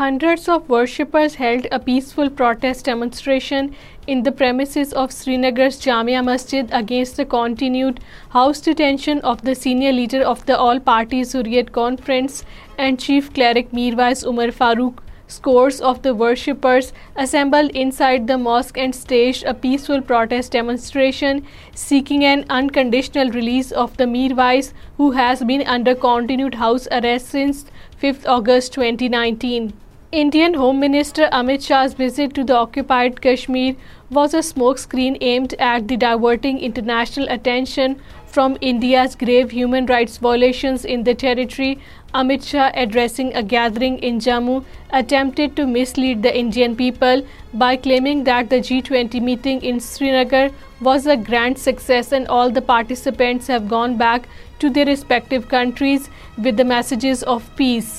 Hundreds of worshippers held a peaceful protest demonstration in the premises of Srinagar's Jamia Masjid against the continued house detention of the senior leader of the All-Party Zuriyat Conference and Chief Cleric Mirwais Umar Farooq. Scores of the worshippers assembled inside the mosque and staged a peaceful protest demonstration seeking an unconditional release of the Mirwais, who has been under continued house arrest since 5th August 2019. Indian Home Minister Amit Shah's visit to the occupied Kashmir was a smokescreen aimed at diverting international attention from India's grave human rights violations in the territory. Amit Shah, addressing a gathering in Jammu, attempted to mislead the Indian people by claiming that the G20 meeting in Srinagar was a grand success and all the participants have gone back to their respective countries with the messages of peace.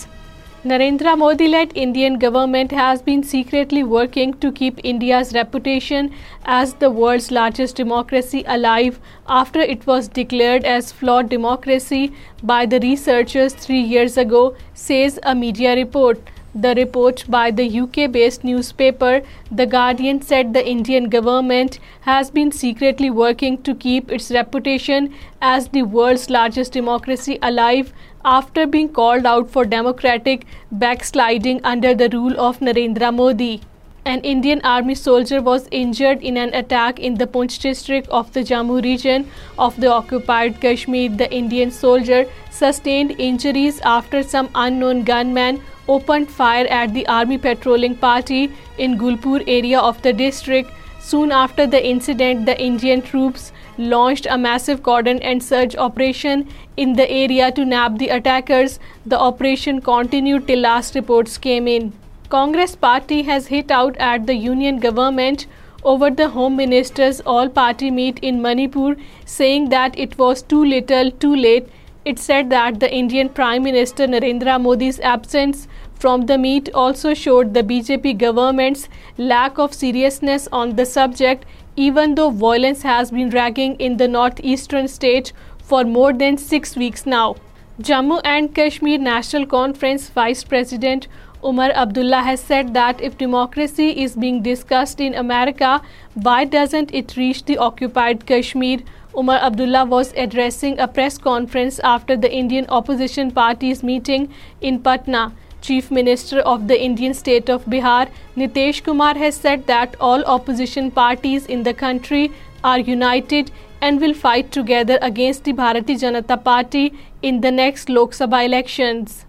Narendra Modi-led Indian government has been secretly working to keep India's reputation as the world's largest democracy alive after it was declared as flawed democracy by the researchers 3 years ago, says a media report. The report by the UK-based newspaper The Guardian said the Indian government has been secretly working to keep its reputation as the world's largest democracy alive after being called out for democratic backsliding under the rule of Narendra Modi. An Indian army soldier was injured in an attack in the Poonch district of the Jammu region of the occupied Kashmir. The Indian soldier sustained injuries after some unknown gunman opened fire at the army patrolling party in Gulpur area of the district. Soon after the incident, the Indian troops launched a massive cordon and search operation in the area to nab the attackers. The operation continued till last reports came in. Congress party has hit out at the union government over the Home Minister's all-party meet in Manipur, saying that it was too little, too late. It said that the Indian Prime Minister Narendra Modi's absence from the meet also showed the BJP government's lack of seriousness on the subject, even though violence has been raging in the northeastern state for more than 6 weeks now. Jammu and Kashmir National Conference Vice President Umar Abdullah has said that if democracy is being discussed in America, why doesn't it reach the occupied Kashmir? Umar Abdullah was addressing a press conference after the Indian opposition party's meeting in Patna. Chief Minister of the Indian state of Bihar, Nitish Kumar, has said that all opposition parties in the country are united and will fight together against the Bharatiya Janata Party in the next Lok Sabha elections.